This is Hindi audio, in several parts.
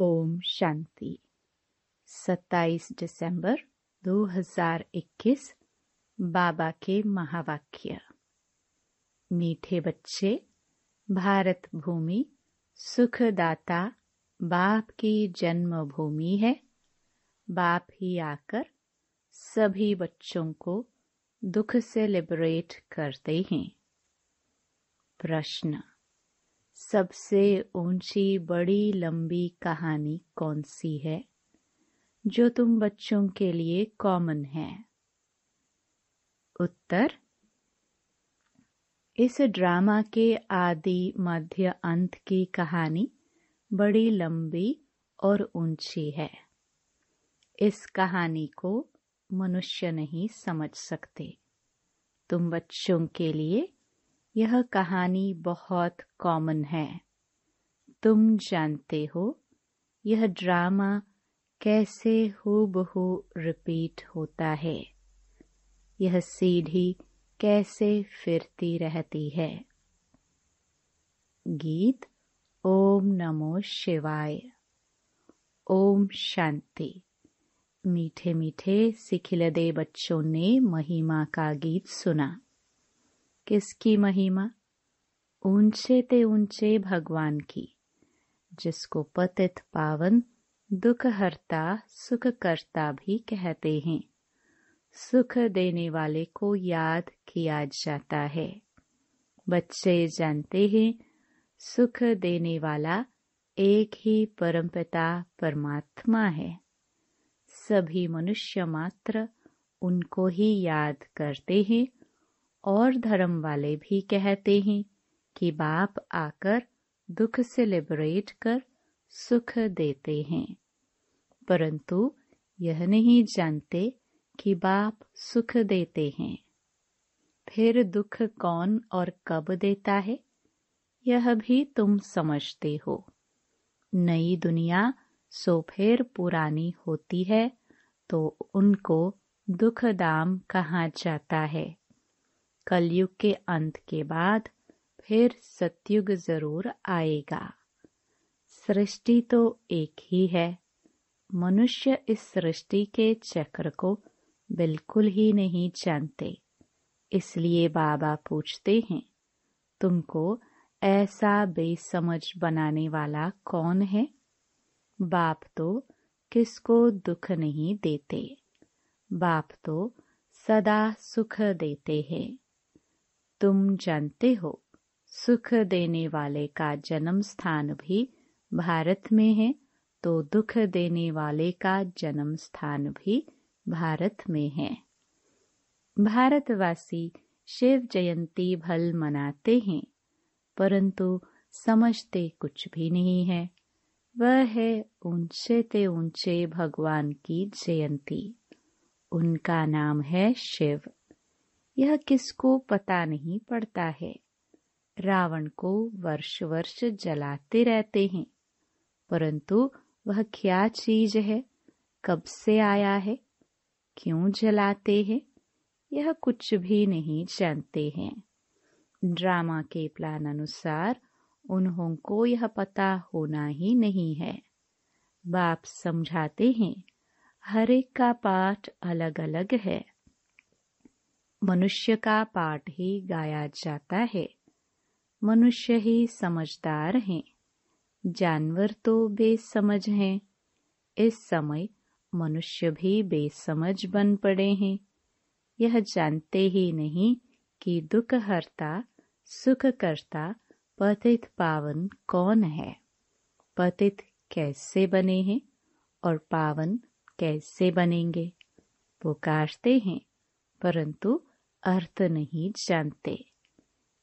ओम शांति। 27 दिसंबर 2021 बाबा के महावाक्य। मीठे बच्चे, भारत भूमि, सुखदाता, बाप की जन्मभूमि है। बाप ही आकर सभी बच्चों को दुख से लिबरेट करते हैं। प्रश्न। सबसे ऊँची, बड़ी, लंबी कहानी कौन सी है, जो तुम बच्चों के लिए कॉमन है? उत्तर, इस ड्रामा के आदि मध्य अंत की कहानी बड़ी, लंबी और ऊँची है। इस कहानी को मनुष्य नहीं समझ सकते। तुम बच्चों के लिए यह कहानी बहुत कॉमन है। तुम जानते हो, यह ड्रामा कैसे हूबहू रिपीट होता है। यह सीढ़ी कैसे फिरती रहती है। गीत, ओम नमो शिवाय। ओम शांति। मीठे मीठे सिखिलदे बच्चों ने महिमा का गीत सुना। किसकी महिमा? ऊँचे ते ऊँचे भगवान की, जिसको पतित पावन दुख हरता सुख करता भी कहते हैं। सुख देने वाले को याद किया जाता है। बच्चे जानते हैं, सुख देने वाला एक ही परमपिता परमात्मा है। सभी मनुष्य मात्र उनको ही याद करते हैं और धर्म वाले भी कहते हैं कि बाप आकर दुख से लिबरेट कर सुख देते हैं। परंतु यह नहीं जानते कि बाप सुख देते हैं। फिर दुख कौन और कब देता है? यह भी तुम समझते हो। नई दुनिया सो फिर पुरानी होती है तो उनको दुख दाम कहा जाता है। कलयुग के अंत के बाद फिर सतयुग ज़रूर आएगा। सृष्टि तो एक ही है। मनुष्य इस सृष्टि के चक्र को बिल्कुल ही नहीं जानते। इसलिए बाबा पूछते हैं, तुमको ऐसा बेसमझ बनाने वाला कौन है? बाप तो किसको दुख नहीं देते। बाप तो सदा सुख देते हैं। तुम जानते हो, सुख देने वाले का जन्म स्थान भी भारत में है तो दुख देने वाले का जन्म स्थान भी भारत में है। भारतवासी शिव जयंती भल मनाते हैं, परंतु समझते कुछ भी नहीं है। वह है ऊँचे ते ऊँचे भगवान की जयंती। उनका नाम है शिव। यह किसको पता नहीं पड़ता है। रावण को वर्ष वर्ष जलाते रहते हैं, परंतु वह क्या चीज़ है, कब से आया है, क्यों जलाते हैं, यह कुछ भी नहीं जानते हैं। ड्रामा के प्लान अनुसार उन्हों को यह पता होना ही नहीं है। बाप समझाते हैं, हर एक का पाठ अलग अलग है। मनुष्य का पाठ ही गाया जाता है। मनुष्य ही समझदार हैं। जानवर तो बेसमझ हैं। इस समय मनुष्य भी बेसमझ बन पड़े हैं। यह जानते ही नहीं कि दुख हरता सुख करता पतित पावन कौन है? पतित कैसे बने हैं और पावन कैसे बनेंगे? पुकारते हैं, परंतु अर्थ नहीं जानते।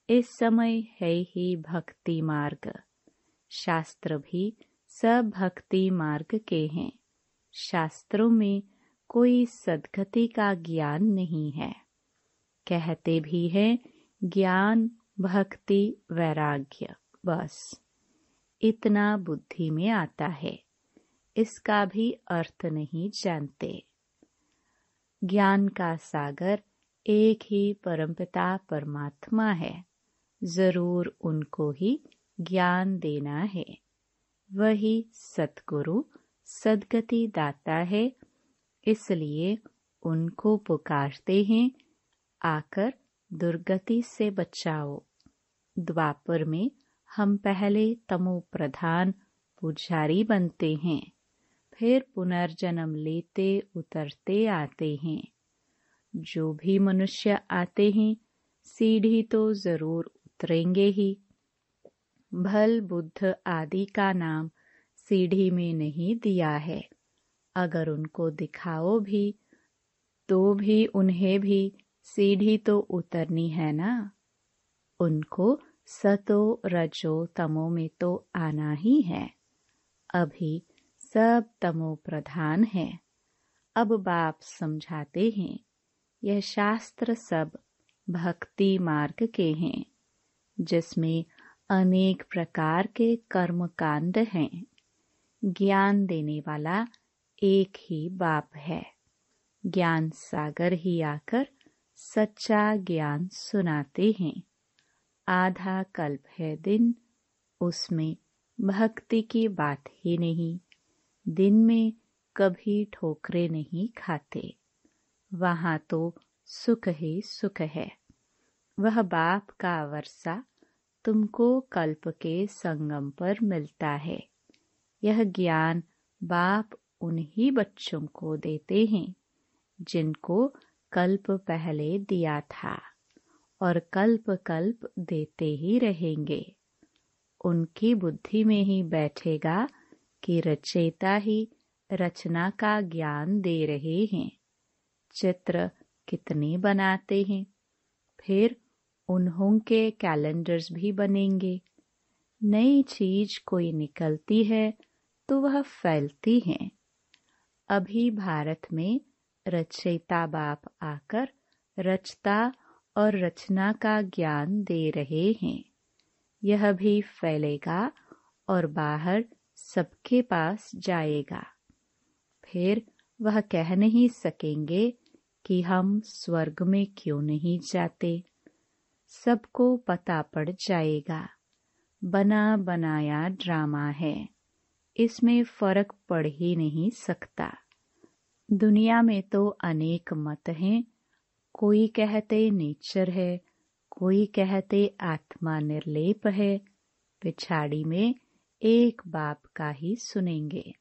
इस समय है ही भक्ति मार्ग। शास्त्र भी सब भक्ति मार्ग के हैं। शास्त्रों में कोई सदगति का ज्ञान नहीं है। कहते भी हैं, ज्ञान, भक्ति, वैराग्य, बस। इतना बुद्धि में आता है। इसका भी अर्थ नहीं जानते। ज्ञान का सागर एक ही परमपिता परमात्मा है। ज़रूर उनको ही ज्ञान देना है। वही सतगुरु, सदगति दाता है। इसलिए उनको पुकारते हैं, आकर दुर्गति से बचाओ। द्वापर में हम पहले तमो प्रधान पुजारी बनते हैं, फिर पुनर्जन्म लेते, उतरते आते हैं। जो भी मनुष्य आते हैं, सीढ़ी तो ज़रूर उतरेंगे ही। भल बुद्ध आदि का नाम सीढ़ी में नहीं दिया है। अगर उनको दिखाओ भी तो भी उन्हें भी सीढ़ी तो उतरनी है ना? उनको सतो रजो तमो में तो आना ही है। अभी सब तमो प्रधान है। अब बाप समझाते हैं यह शास्त्र सब भक्ति मार्ग के हैं, जिसमें अनेक प्रकार के कर्म कांड हैं। ज्ञान देने वाला एक ही बाप है। ज्ञान सागर ही आकर सच्चा ज्ञान सुनाते हैं। आधा कल्प है दिन, उसमें भक्ति की बात ही नहीं। दिन में कभी ठोकरे नहीं खाते। वहाँ तो सुख ही सुख है। वह बाप का वर्षा तुमको कल्प के संगम पर मिलता है। यह ज्ञान बाप उन्हीं बच्चों को देते हैं, जिनको कल्प पहले दिया था और कल्प कल्प देते ही रहेंगे। उनकी बुद्धि में ही बैठेगा कि रचेता ही रचना का ज्ञान दे रहे हैं। चित्र कितने बनाते हैं। फिर उन्हों के कैलेंडर्स भी बनेंगे। नई चीज़ कोई निकलती है तो वह फैलती है। अभी भारत में रचयिता बाप आकर रचता और रचना का ज्ञान दे रहे हैं। यह भी फैलेगा और बाहर सबके पास जाएगा। फिर वह कह नहीं सकेंगे कि हम स्वर्ग में क्यों नहीं जाते? सबको पता पड़ जाएगा। बना बनाया ड्रामा है। इसमें फ़र्क पड़ ही नहीं सकता। दुनिया में तो अनेक मत हैं। कोई कहते नेचर है, कोई कहते आत्मा निर्लेप है। पिछाड़ी में एक बाप का ही सुनेंगे,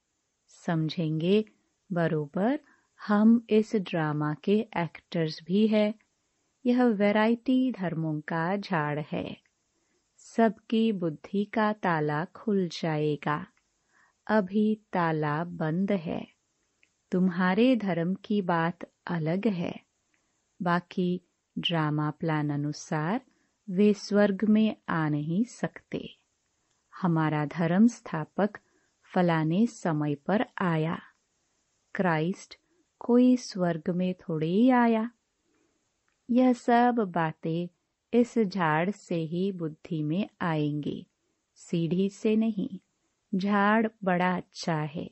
समझेंगे बरोबर हम इस ड्रामा के एक्टर्स भी है। यह वैरायटी धर्मों का झाड़ है। सबकी बुद्धि का ताला खुल जाएगा। अभी ताला बंद है। तुम्हारे धर्म की बात अलग है। बाकी ड्रामा प्लान अनुसार वे स्वर्ग में आ नहीं सकते। हमारा धर्म स्थापक फलाने समय पर आया। क्राइस्ट कोई स्वर्ग में थोड़े ही आया। यह सब बातें इस झाड़ से ही बुद्धि में आएँगी, सीढ़ी से नहीं। झाड़ बड़ा अच्छा है।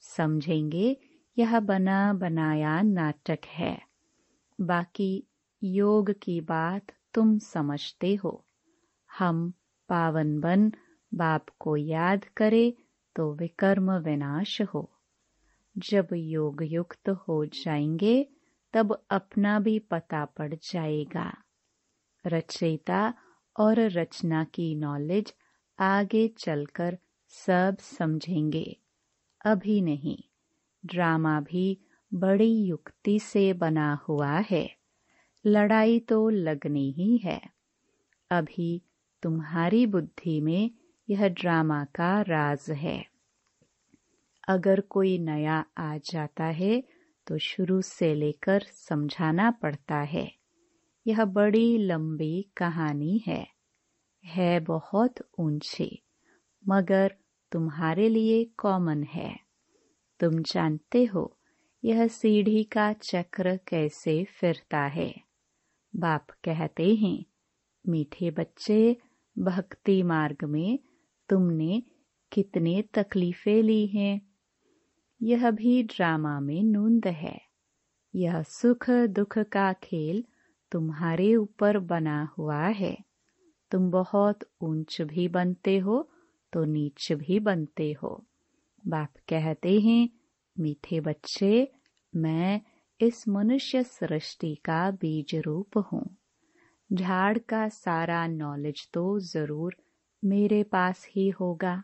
समझेंगे, यह बना बनाया नाटक है। बाकी योग की बात तुम समझते हो। हम पावन बन बाप को याद करे तो विकर्म विनाश हो। जब योग युक्त हो जाएँगे, तब अपना भी पता पड़ जाएगा। रचयिता और रचना की नॉलेज आगे चलकर सब समझेंगे। अभी नहीं ड्रामा भी बड़ी युक्ति से बना हुआ है। लड़ाई तो लगनी ही है। अभी तुम्हारी बुद्धि में यह ड्रामा का राज है। अगर कोई नया आ जाता है तो शुरू से लेकर समझाना पड़ता है। यह बड़ी लंबी कहानी है। है बहुत ऊँची, मगर तुम्हारे लिए कॉमन है। तुम जानते हो, यह सीढ़ी का चक्र कैसे फिरता है। बाप कहते हैं, मीठे बच्चे, भक्ति मार्ग में तुमने कितने तकलीफें ली हैं। यह भी ड्रामा में नूंद है। यह सुख दुख का खेल तुम्हारे ऊपर बना हुआ है। तुम बहुत ऊंच भी बनते हो तो नीच भी बनते हो। बाप कहते हैं, मीठे बच्चे, मैं इस मनुष्य सृष्टि का बीज रूप हूँ। झाड़ का सारा नॉलेज तो ज़रूर मेरे पास ही होगा।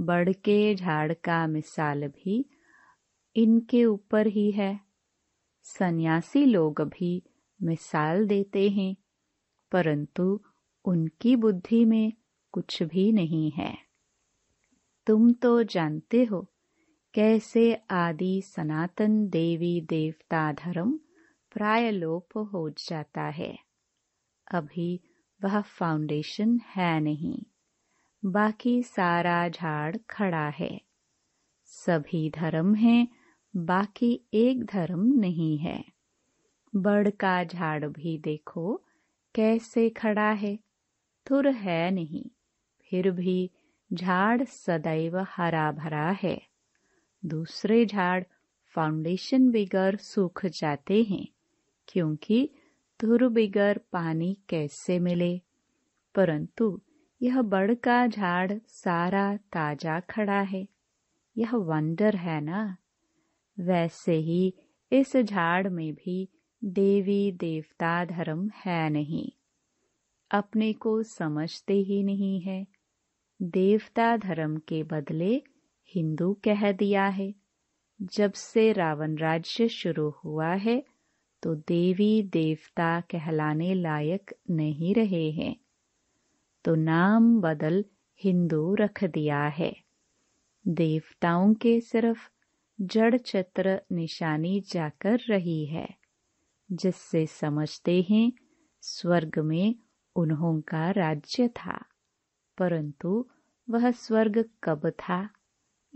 बढ़ के झाड़ का मिसाल भी इनके ऊपर ही है। सन्यासी लोग भी मिसाल देते हैं, परंतु उनकी बुद्धि में कुछ भी नहीं है। तुम तो जानते हो कैसे आदि सनातन देवी देवता धर्म प्राय लोप हो जाता है। अभी वह फाउंडेशन है नहीं। बाकी सारा झाड़ खड़ा है। सभी धर्म हैं, बाकी एक धर्म नहीं है। बड़ का झाड़ भी देखो, कैसे खड़ा है? थुर है नहीं, फिर भी झाड़ सदैव हरा भरा है। दूसरे झाड़ फाउंडेशन बिगर सूख जाते हैं, क्योंकि धुर बिगर पानी कैसे मिले? परंतु यह बड़ का झाड़ सारा ताज़ा खड़ा है। यह वंडर है ना? वैसे ही इस झाड़ में भी देवी देवता धर्म है नहीं। अपने को समझते ही नहीं है। देवता धर्म के बदले हिंदू कह दिया है। जब से रावण राज्य शुरू हुआ है तो देवी देवता कहलाने लायक नहीं रहे हैं। तो नाम बदल हिंदू रख दिया है। देवताओं के सिर्फ़ जड़ चित्र निशानी जाकर रही है, जिससे समझते हैं स्वर्ग में उन्हों का राज्य था। परंतु वह स्वर्ग कब था,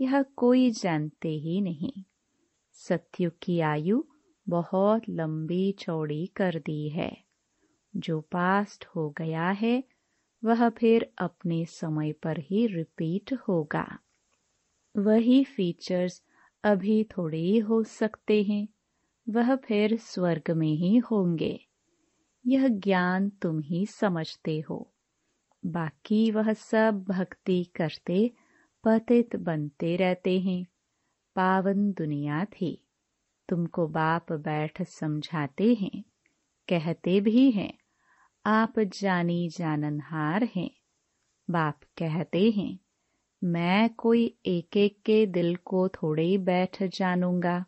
यह कोई जानते ही नहीं। सत्यु की आयु बहुत लंबी चौड़ी कर दी है। जो पास्ट हो गया है वह फिर अपने समय पर ही रिपीट होगा। वही फीचर्स अभी थोड़े ही हो सकते हैं। वह फिर स्वर्ग में ही होंगे। यह ज्ञान तुम ही समझते हो। बाकी वह सब भक्ति करते, पतित बनते रहते हैं। पावन दुनिया थी। तुमको बाप बैठ समझाते हैं, कहते भी हैं। आप जानी जाननहार हैं। बाप कहते हैं, मैं कोई एक एक के दिल को थोड़े ही बैठ जानूँगा।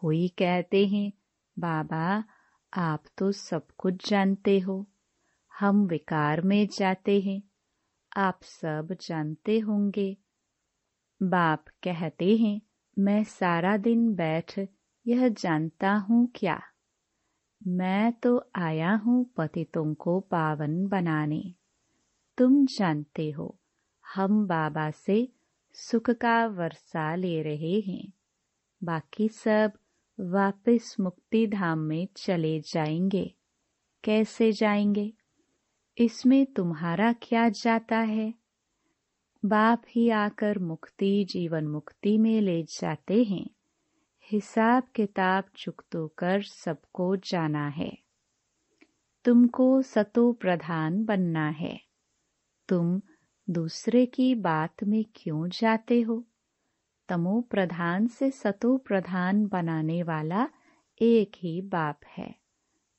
कोई कहते हैं, बाबा, आप तो सब कुछ जानते हो। हम विकार में जाते हैं, आप सब जानते होंगे। बाप कहते हैं, मैं सारा दिन बैठ, यह जानता हूँ क्या? मैं तो आया हूँ पतितों को पावन बनाने। तुम जानते हो, हम बाबा से सुख का वर्षा ले रहे हैं। बाकी सब वापस मुक्ति धाम में चले जाएँगे। कैसे जाएँगे? इसमें तुम्हारा क्या जाता है? बाप ही आकर मुक्ति, जीवन मुक्ति में ले जाते हैं। हिसाब किताब चुकतो कर सबको जाना है। तुमको सतो प्रधान बनना है। तुम दूसरे की बात में क्यों जाते हो? तमो प्रधान से सतो प्रधान बनाने वाला एक ही बाप है।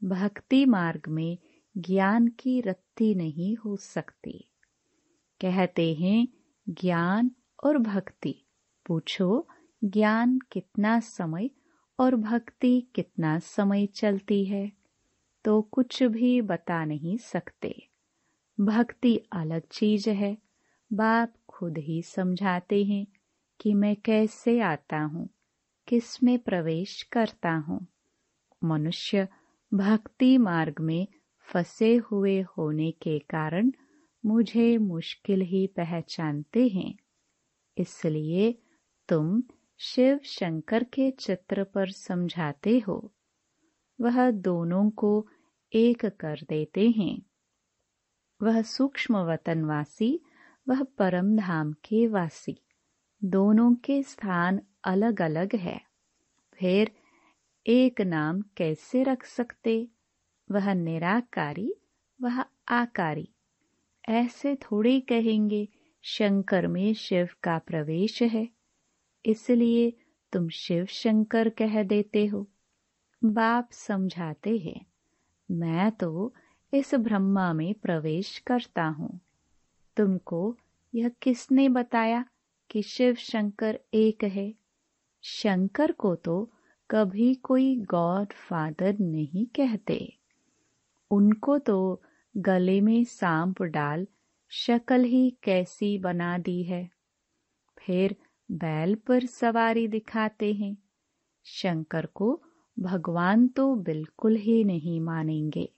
भक्ति मार्ग में ज्ञान की रत्ती नहीं हो सकती। कहते हैं ज्ञान और भक्ति, पूछो ज्ञान कितना समय और भक्ति कितना समय चलती है तो कुछ भी बता नहीं सकते। भक्ति अलग चीज़ है। बाप खुद ही समझाते हैं कि मैं कैसे आता हूँ, किसमें प्रवेश करता हूँ। मनुष्य भक्ति मार्ग में फंसे हुए होने के कारण मुझे मुश्किल ही पहचानते हैं। इसलिए तुम शिव शंकर के चित्र पर समझाते हो। वह दोनों को एक कर देते हैं। वह सूक्ष्म वतनवासी वह परम धाम के वासी। दोनों के स्थान अलग अलग है। फिर एक नाम कैसे रख सकते? वह निराकारी, वह आकारी। ऐसे थोड़े कहेंगे, शंकर में शिव का प्रवेश है। इसलिए तुम शिव शंकर कह देते हो। बाप समझाते हैं, मैं तो इस ब्रह्मा में प्रवेश करता हूँ। तुमको यह किसने बताया कि शिव शंकर एक है? शंकर को तो कभी कोई गॉड फादर नहीं कहते। उनको तो गले में सांप डाल शक्ल ही कैसी बना दी है। फिर बैल पर सवारी दिखाते हैं। शंकर को भगवान तो बिल्कुल ही नहीं मानेंगे।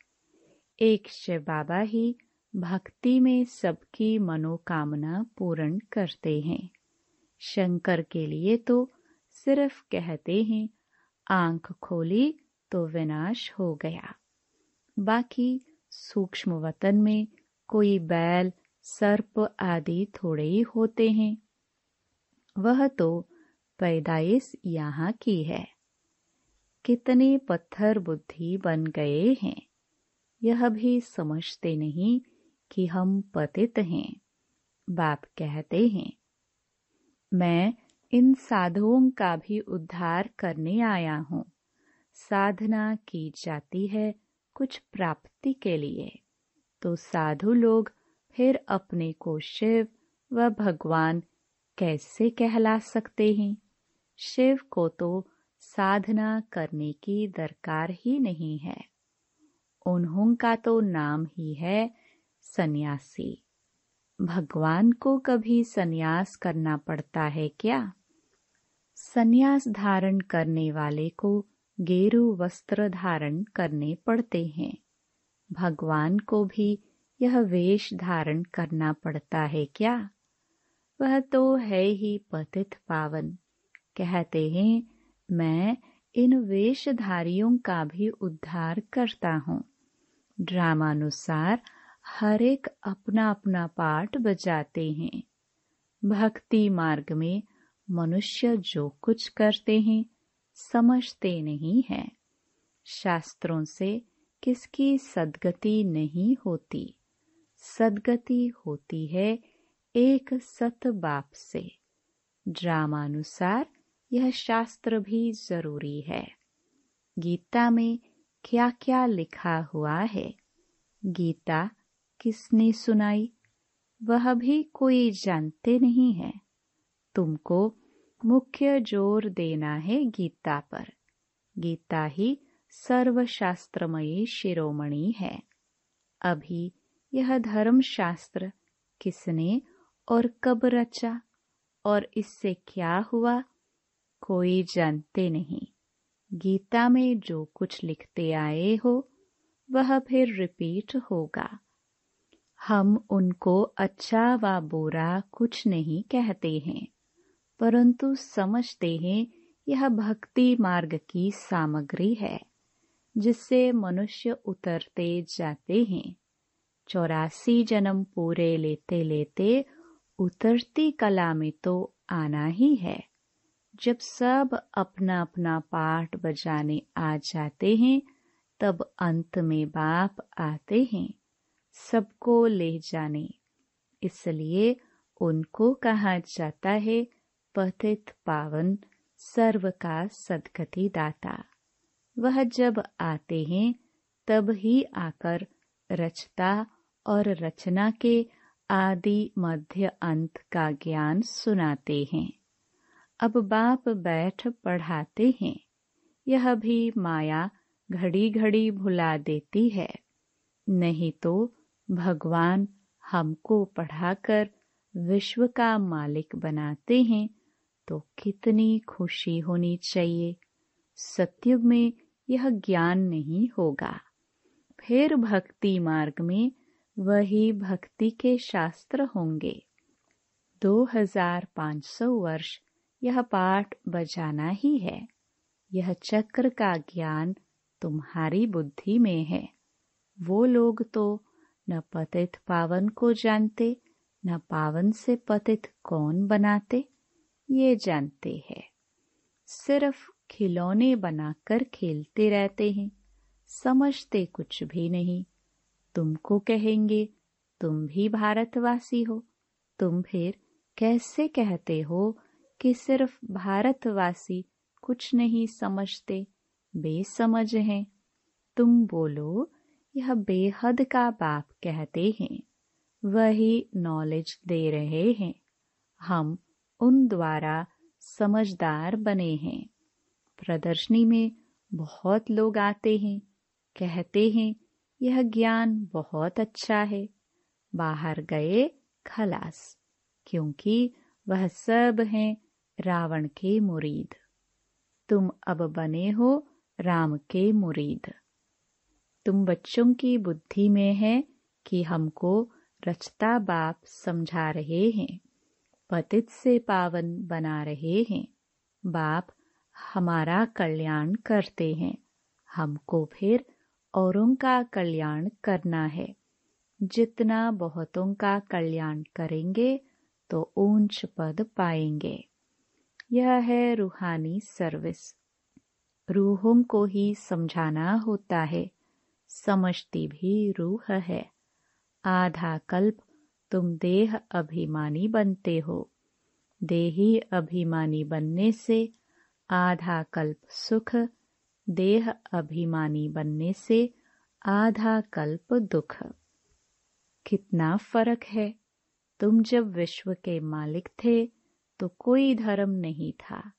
एक शिव बाबा ही भक्ति में सबकी मनोकामना पूर्ण करते हैं। शंकर के लिए तो सिर्फ़ कहते हैं, आँख खोली तो विनाश हो गया। बाकी सूक्ष्म वतन में कोई बैल, सर्प आदि थोड़े ही होते हैं। वह तो पैदाइश यहाँ की है। कितने पत्थर बुद्धि बन गए हैं। यह भी समझते नहीं कि हम पतित हैं। बाप कहते हैं, मैं इन साधुओं का भी उद्धार करने आया हूँ। साधना की जाती है कुछ प्राप्ति के लिए। तो साधु लोग फिर अपने को शिव व भगवान कैसे कहला सकते हैं? शिव को तो साधना करने की दरकार ही नहीं है। उन्हों का तो नाम ही है सन्यासी। भगवान को कभी सन्यास करना पड़ता है क्या? सन्यास धारण करने वाले को गेरु वस्त्र धारण करने पड़ते हैं। भगवान को भी यह वेश धारण करना पड़ता है क्या? वह तो है ही पतित पावन। कहते हैं, मैं इन वेशधारियों का भी उद्धार करता हूँ। ड्रामानुसार हर एक अपना अपना पाठ बजाते हैं। भक्ति मार्ग में मनुष्य जो कुछ करते हैं, समझते नहीं है। शास्त्रों से किसकी सदगति नहीं होती? सदगति होती है एक सत बाप से। ड्रामानुसार यह शास्त्र भी ज़रूरी है। गीता में क्या क्या लिखा हुआ है? गीता किसने सुनाई? वह भी कोई जानते नहीं है। तुमको मुख्य ज़ोर देना है गीता पर। गीता ही सर्वशास्त्रमयी शिरोमणि है। अभी यह धर्म शास्त्र किसने और कब रचा? और इससे क्या हुआ? कोई जानते नहीं। गीता में जो कुछ लिखते आए हो, वह फिर रिपीट होगा। हम उनको अच्छा व बुरा कुछ नहीं कहते हैं, परंतु समझते हैं यह भक्ति मार्ग की सामग्री है, जिससे मनुष्य उतरते जाते हैं। चौरासी जन्म पूरे लेते लेते उतरती कला में तो आना ही है। जब सब अपना अपना पाठ बजाने आ जाते हैं, तब अंत में बाप आते हैं, सबको ले जाने। इसलिए उनको कहा जाता है पथित पावन, सर्व का सदगति दाता। वह जब आते हैं, तब ही आकर रचता और रचना के आदि मध्य अंत का ज्ञान सुनाते हैं। अब बाप बैठ पढ़ाते हैं। यह भी माया घड़ी घड़ी भुला देती है। नहीं तो भगवान हमको पढ़ाकर विश्व का मालिक बनाते हैं तो कितनी खुशी होनी चाहिए। सत्युग में यह ज्ञान नहीं होगा। फिर भक्ति मार्ग में वही भक्ति के शास्त्र होंगे। 2500 वर्ष यह पाठ बजाना ही है। यह चक्र का ज्ञान तुम्हारी बुद्धि में है। वो लोग तो न पतित पावन को जानते, न पावन से पतित कौन बनाते, ये जानते हैं। सिर्फ़ खिलौने बनाकर खेलते रहते हैं, समझते कुछ भी नहीं तुमको कहेंगे, तुम भी भारतवासी हो। तुम फिर कैसे कहते हो कि सिर्फ़ भारतवासी कुछ नहीं समझते, बेसमझ हैं? तुम बोलो, यह बेहद का बाप कहते हैं, वही नॉलेज दे रहे हैं। हम उन द्वारा समझदार बने हैं। प्रदर्शनी में बहुत लोग आते हैं, कहते हैं यह ज्ञान बहुत अच्छा है। बाहर गए खलास, क्योंकि वह सब हैं रावण के मुरीद। तुम अब बने हो राम के मुरीद। तुम बच्चों की बुद्धि में है कि हमको रचता बाप समझा रहे हैं, पतित से पावन बना रहे हैं। बाप हमारा कल्याण करते हैं, हमको फिर औरों का कल्याण करना है। जितना बहुतों का कल्याण करेंगे तो ऊंच पद पाएँगे। यह है रूहानी सर्विस। रूहों को ही समझाना होता है। समझती भी रूह है। आधा कल्प तुम देह अभिमानी बनते हो। देही अभिमानी बनने से आधा कल्प सुख देह अभिमानी बनने से आधा कल्प दुख। कितना फ़र्क है? तुम जब विश्व के मालिक थे तो कोई धर्म नहीं था।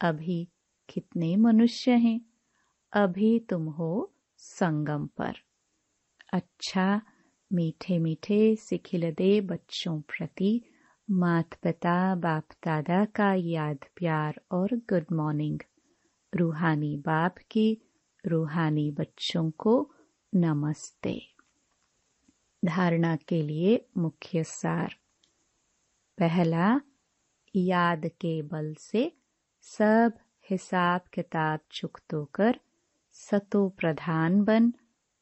अभी कितने मनुष्य हैं? अभी तुम हो संगम पर। अच्छा मीठे मीठे सिखिलदे बच्चों प्रति मात पिता बाप दादा का याद प्यार और गुड मॉर्निंग रूहानी बाप की, रूहानी बच्चों को नमस्ते। धारणा के लिए मुख्य सार। पहला, याद के बल से सब हिसाब किताब चुकतो कर सतो प्रधान बन,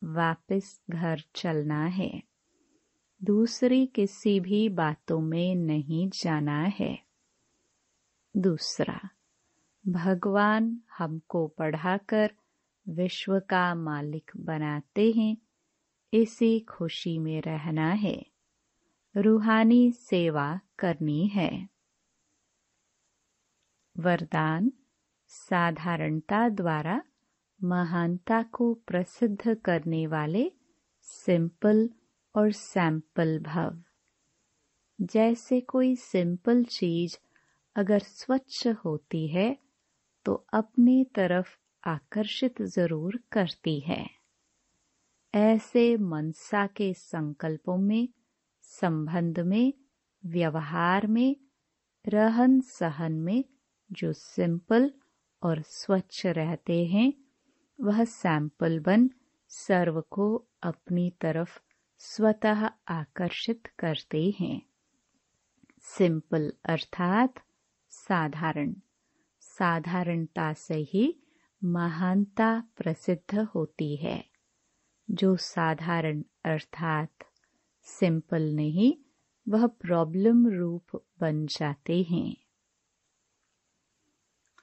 वापस घर चलना है। दूसरी, किसी भी बातों में नहीं जाना है। दूसरा भगवान हमको पढ़ाकर विश्व का मालिक बनाते हैं, इसी खुशी में रहना है। रूहानी सेवा करनी है। वरदान साधारणता द्वारा महानता को प्रसिद्ध करने वाले सिंपल और सैंपल भाव। जैसे कोई सिंपल चीज़ अगर स्वच्छ होती है तो अपनी तरफ़ आकर्षित ज़रूर करती है। ऐसे मनसा के संकल्पों में, संबंध में, व्यवहार में, रहन सहन में जो सिंपल और स्वच्छ रहते हैं, वह सैंपल बन सर्व को अपनी तरफ़ स्वतः आकर्षित करते हैं। सिंपल अर्थात साधारण। साधारणता से ही महानता प्रसिद्ध होती है। जो साधारण अर्थात सिंपल नहीं, वह प्रॉब्लम रूप बन जाते हैं।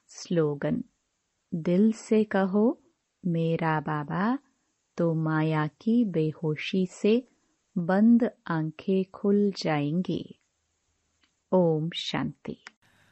स्लोगन, दिल से कहो, मेरा बाबा तो माया की बेहोशी से बंद आँखें खुल जाएँगी। ओम शांति।